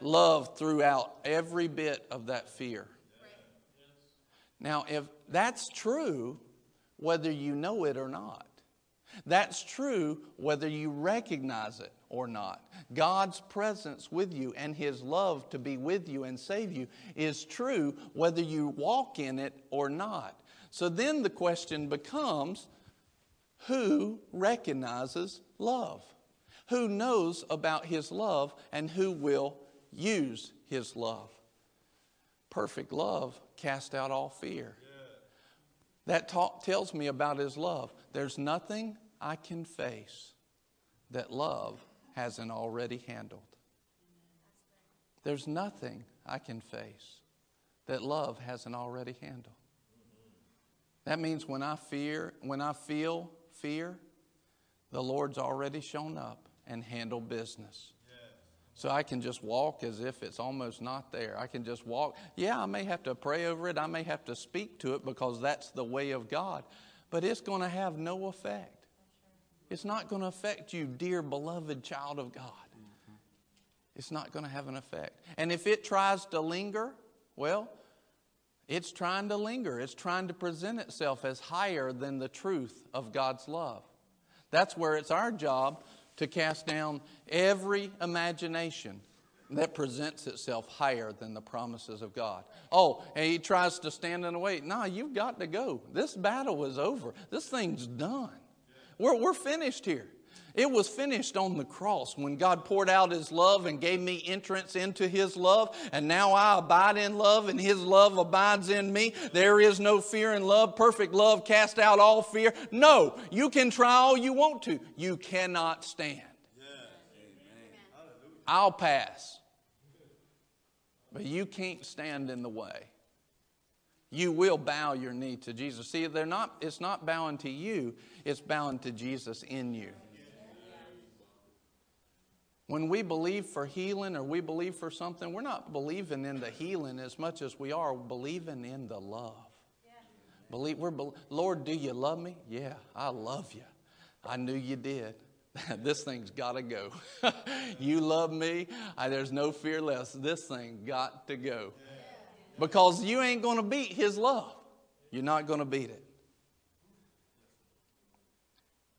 Love throughout every bit of that fear. Now, if that's true, whether you know it or not, that's true whether you recognize it or not. God's presence with you and His love to be with you and save you is true whether you walk in it or not. So then the question becomes who recognizes love? Who knows about His love and who will use His love? Perfect love cast out all fear. That talk tells me about his love. There's nothing I can face that love hasn't already handled. There's nothing I can face that love hasn't already handled. That means when I fear, when I feel fear, the Lord's already shown up and handled business. So I can just walk as if it's almost not there. I can just walk. Yeah, I may have to pray over it. I may have to speak to it because that's the way of God. But it's going to have no effect. It's not going to affect you, dear beloved child of God. It's not going to have an effect. And if it tries to linger, well, it's trying to linger. It's trying to present itself as higher than the truth of God's love. That's where it's our job to cast down every imagination that presents itself higher than the promises of God. Oh, and he tries to stand in the way. Nah, you've got to go. This battle is over. This thing's done. We're, we're finished here. It was finished on the cross when God poured out His love and gave me entrance into His love, and now I abide in love, and His love abides in me. There is no fear in love. Perfect love cast out all fear. No, you can try all you want to. You cannot stand. I'll pass. But you can't stand in the way. You will bow your knee to Jesus. See, they're not, it's not bowing to you, it's bowing to Jesus in you. When we believe for healing or we believe for something, we're not believing in the healing as much as we are believing in the love. Believe, we're, Lord, do you love me? Yeah, I love you. I knew you did. this thing's got to go. you love me. I, there's no fear less. This thing got to go. Because you ain't going to beat his love. You're not going to beat it.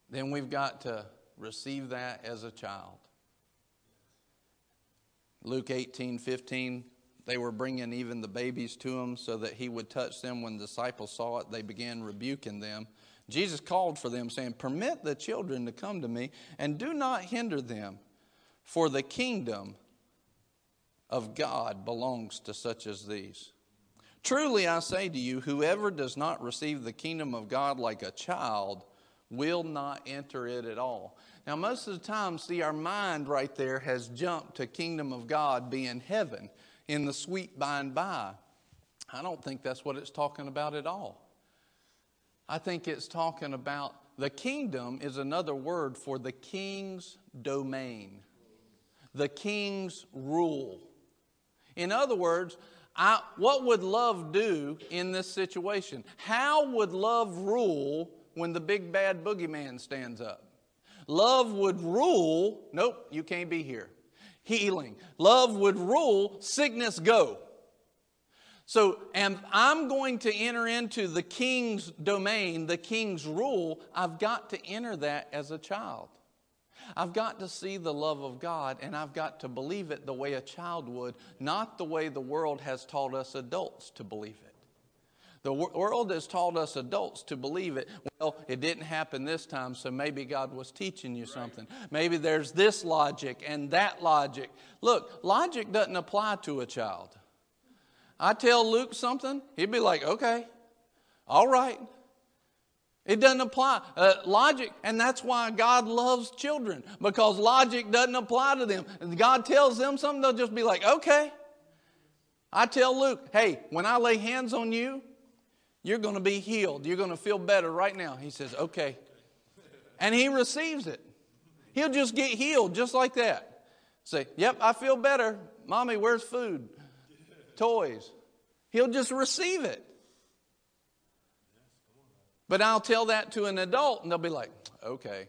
Then we've got to receive that as a child. Luke 18 15, they were bringing even the babies to him so that he would touch them. When the disciples saw it, they began rebuking them. Jesus called for them, saying, Permit the children to come to me, and do not hinder them, for the kingdom of God belongs to such as these. Truly I say to you, whoever does not receive the kingdom of God like a child will not enter it at all. Now, most of the time, see, our mind right there has jumped to kingdom of God being heaven in the sweet by and by. I don't think that's what it's talking about at all. I think it's talking about the kingdom is another word for the king's domain, the king's rule. In other words, I, what would love do in this situation? How would love rule when the big bad boogeyman stands up? Love would rule, nope, you can't be here. Healing. Love would rule, sickness go. So, and I'm going to enter into the king's domain, the king's rule. I've got to enter that as a child. I've got to see the love of God and I've got to believe it the way a child would, not the way the world has taught us adults to believe it. The world has taught us adults to believe it. Well, it didn't happen this time, so maybe God was teaching you something. Maybe there's this logic and that logic. Look, logic doesn't apply to a child. I tell Luke something, he'd be like, okay, all right. It doesn't apply. Uh, logic, and that's why God loves children, because logic doesn't apply to them. And God tells them something, they'll just be like, okay. I tell Luke, hey, when I lay hands on you, you're going to be healed. You're going to feel better right now. He says, okay. And he receives it. He'll just get healed just like that. Say, yep, I feel better. Mommy, where's food? toys. He'll just receive it. But I'll tell that to an adult and they'll be like, okay.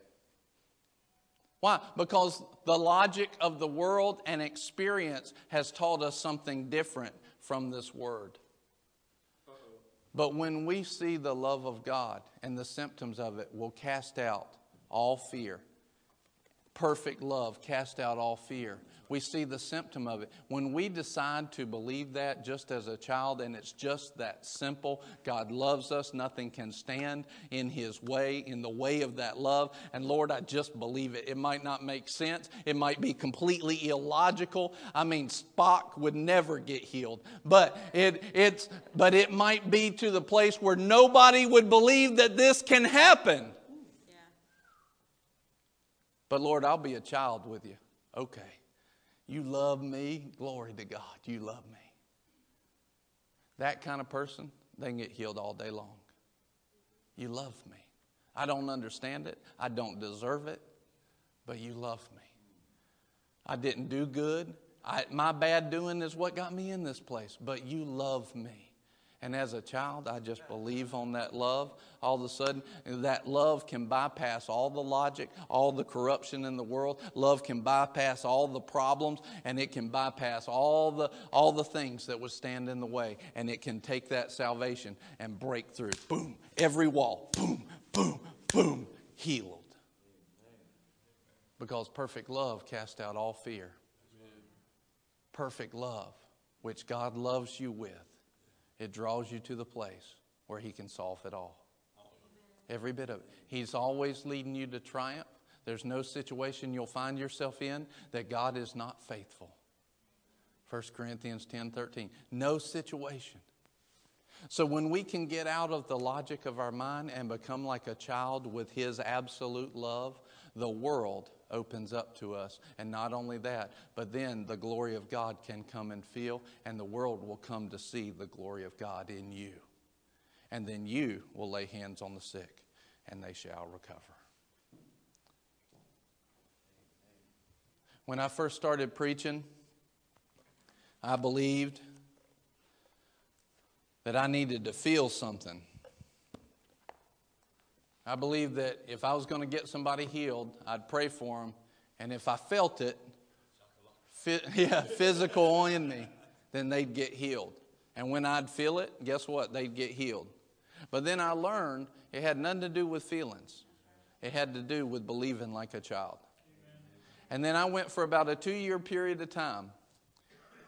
Why? Because the logic of the world and experience has taught us something different from this word. But when we see the love of God and the symptoms of it, will cast out all fear. Perfect love cast out all fear we see the symptom of it. When we decide to believe that just as a child, and it's just that simple God loves us, nothing can stand in His way, in the way of that love. And Lord, I just believe it. It might not make sense, it might be completely illogical. I mean, Spock would never get healed, but it, it's, but it might be to the place where nobody would believe that this can happen. But Lord, I'll be a child with you. Okay. You love me. Glory to God. You love me. That kind of person, they can get healed all day long. You love me. I don't understand it. I don't deserve it, but you love me. I didn't do good. I, my bad doing is what got me in this place, but you love me. And as a child, I just believe on that love. All of a sudden, that love can bypass all the logic, all the corruption in the world. Love can bypass all the problems, and it can bypass all the, all the things that would stand in the way. And it can take that salvation and break through. Boom, every wall. Boom, boom, boom, healed. Because perfect love casts out all fear. Perfect love, which God loves you with it draws you to the place where He can solve it all. Every bit of it. He's always leading you to triumph. There's no situation you'll find yourself in that God is not faithful. 1 Corinthians 10 13. No situation. So when we can get out of the logic of our mind and become like a child with His absolute love, the world opens up to us. And not only that, but then the glory of God can come and feel, and the world will come to see the glory of God in you. And then you will lay hands on the sick, and they shall recover. When I first started preaching, I believed that I needed to feel something. I believed that if I was going to get somebody healed, I'd pray for them, and if I felt it, yeah, physical in me, then they'd get healed. And when I'd feel it, guess what? They'd get healed. But then I learned it had nothing to do with feelings. It had to do with believing like a child. And then I went for about a two year period of time.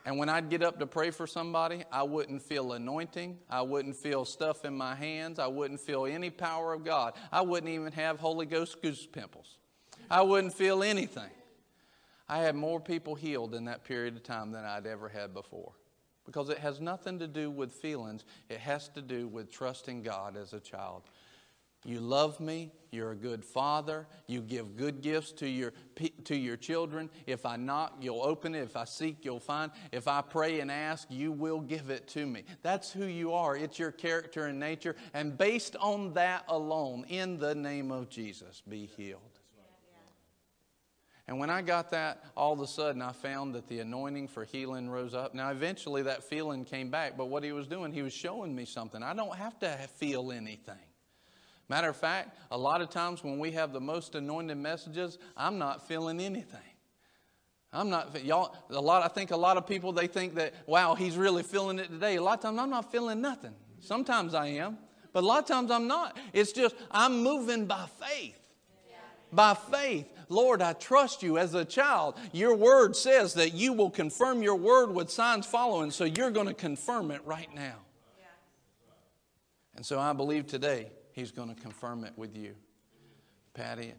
And when I'd get up to pray for somebody, I wouldn't feel anointing. I wouldn't feel stuff in my hands. I wouldn't feel any power of God. I wouldn't even have Holy Ghost goose pimples. I wouldn't feel anything. I had more people healed in that period of time than I'd ever had before. Because it has nothing to do with feelings, it has to do with trusting God as a child. You love me. You're a good father. You give good gifts to your, to your children. If I knock, you'll open it. If I seek, you'll find. If I pray and ask, you will give it to me. That's who you are. It's your character and nature. And based on that alone, in the name of Jesus, be healed. And when I got that, all of a sudden I found that the anointing for healing rose up. Now, eventually that feeling came back, but what he was doing, he was showing me something. I don't have to feel anything. Matter of fact, a lot of times when we have the most anointed messages, I'm not feeling anything. I'm not y'all. A lot. I think a lot of people they think that wow, he's really feeling it today. A lot of times I'm not feeling nothing. Sometimes I am, but a lot of times I'm not. It's just I'm moving by faith. By faith, Lord, I trust you as a child. Your word says that you will confirm your word with signs following, so you're going to confirm it right now. And so I believe today He's going to confirm it with you. Patty,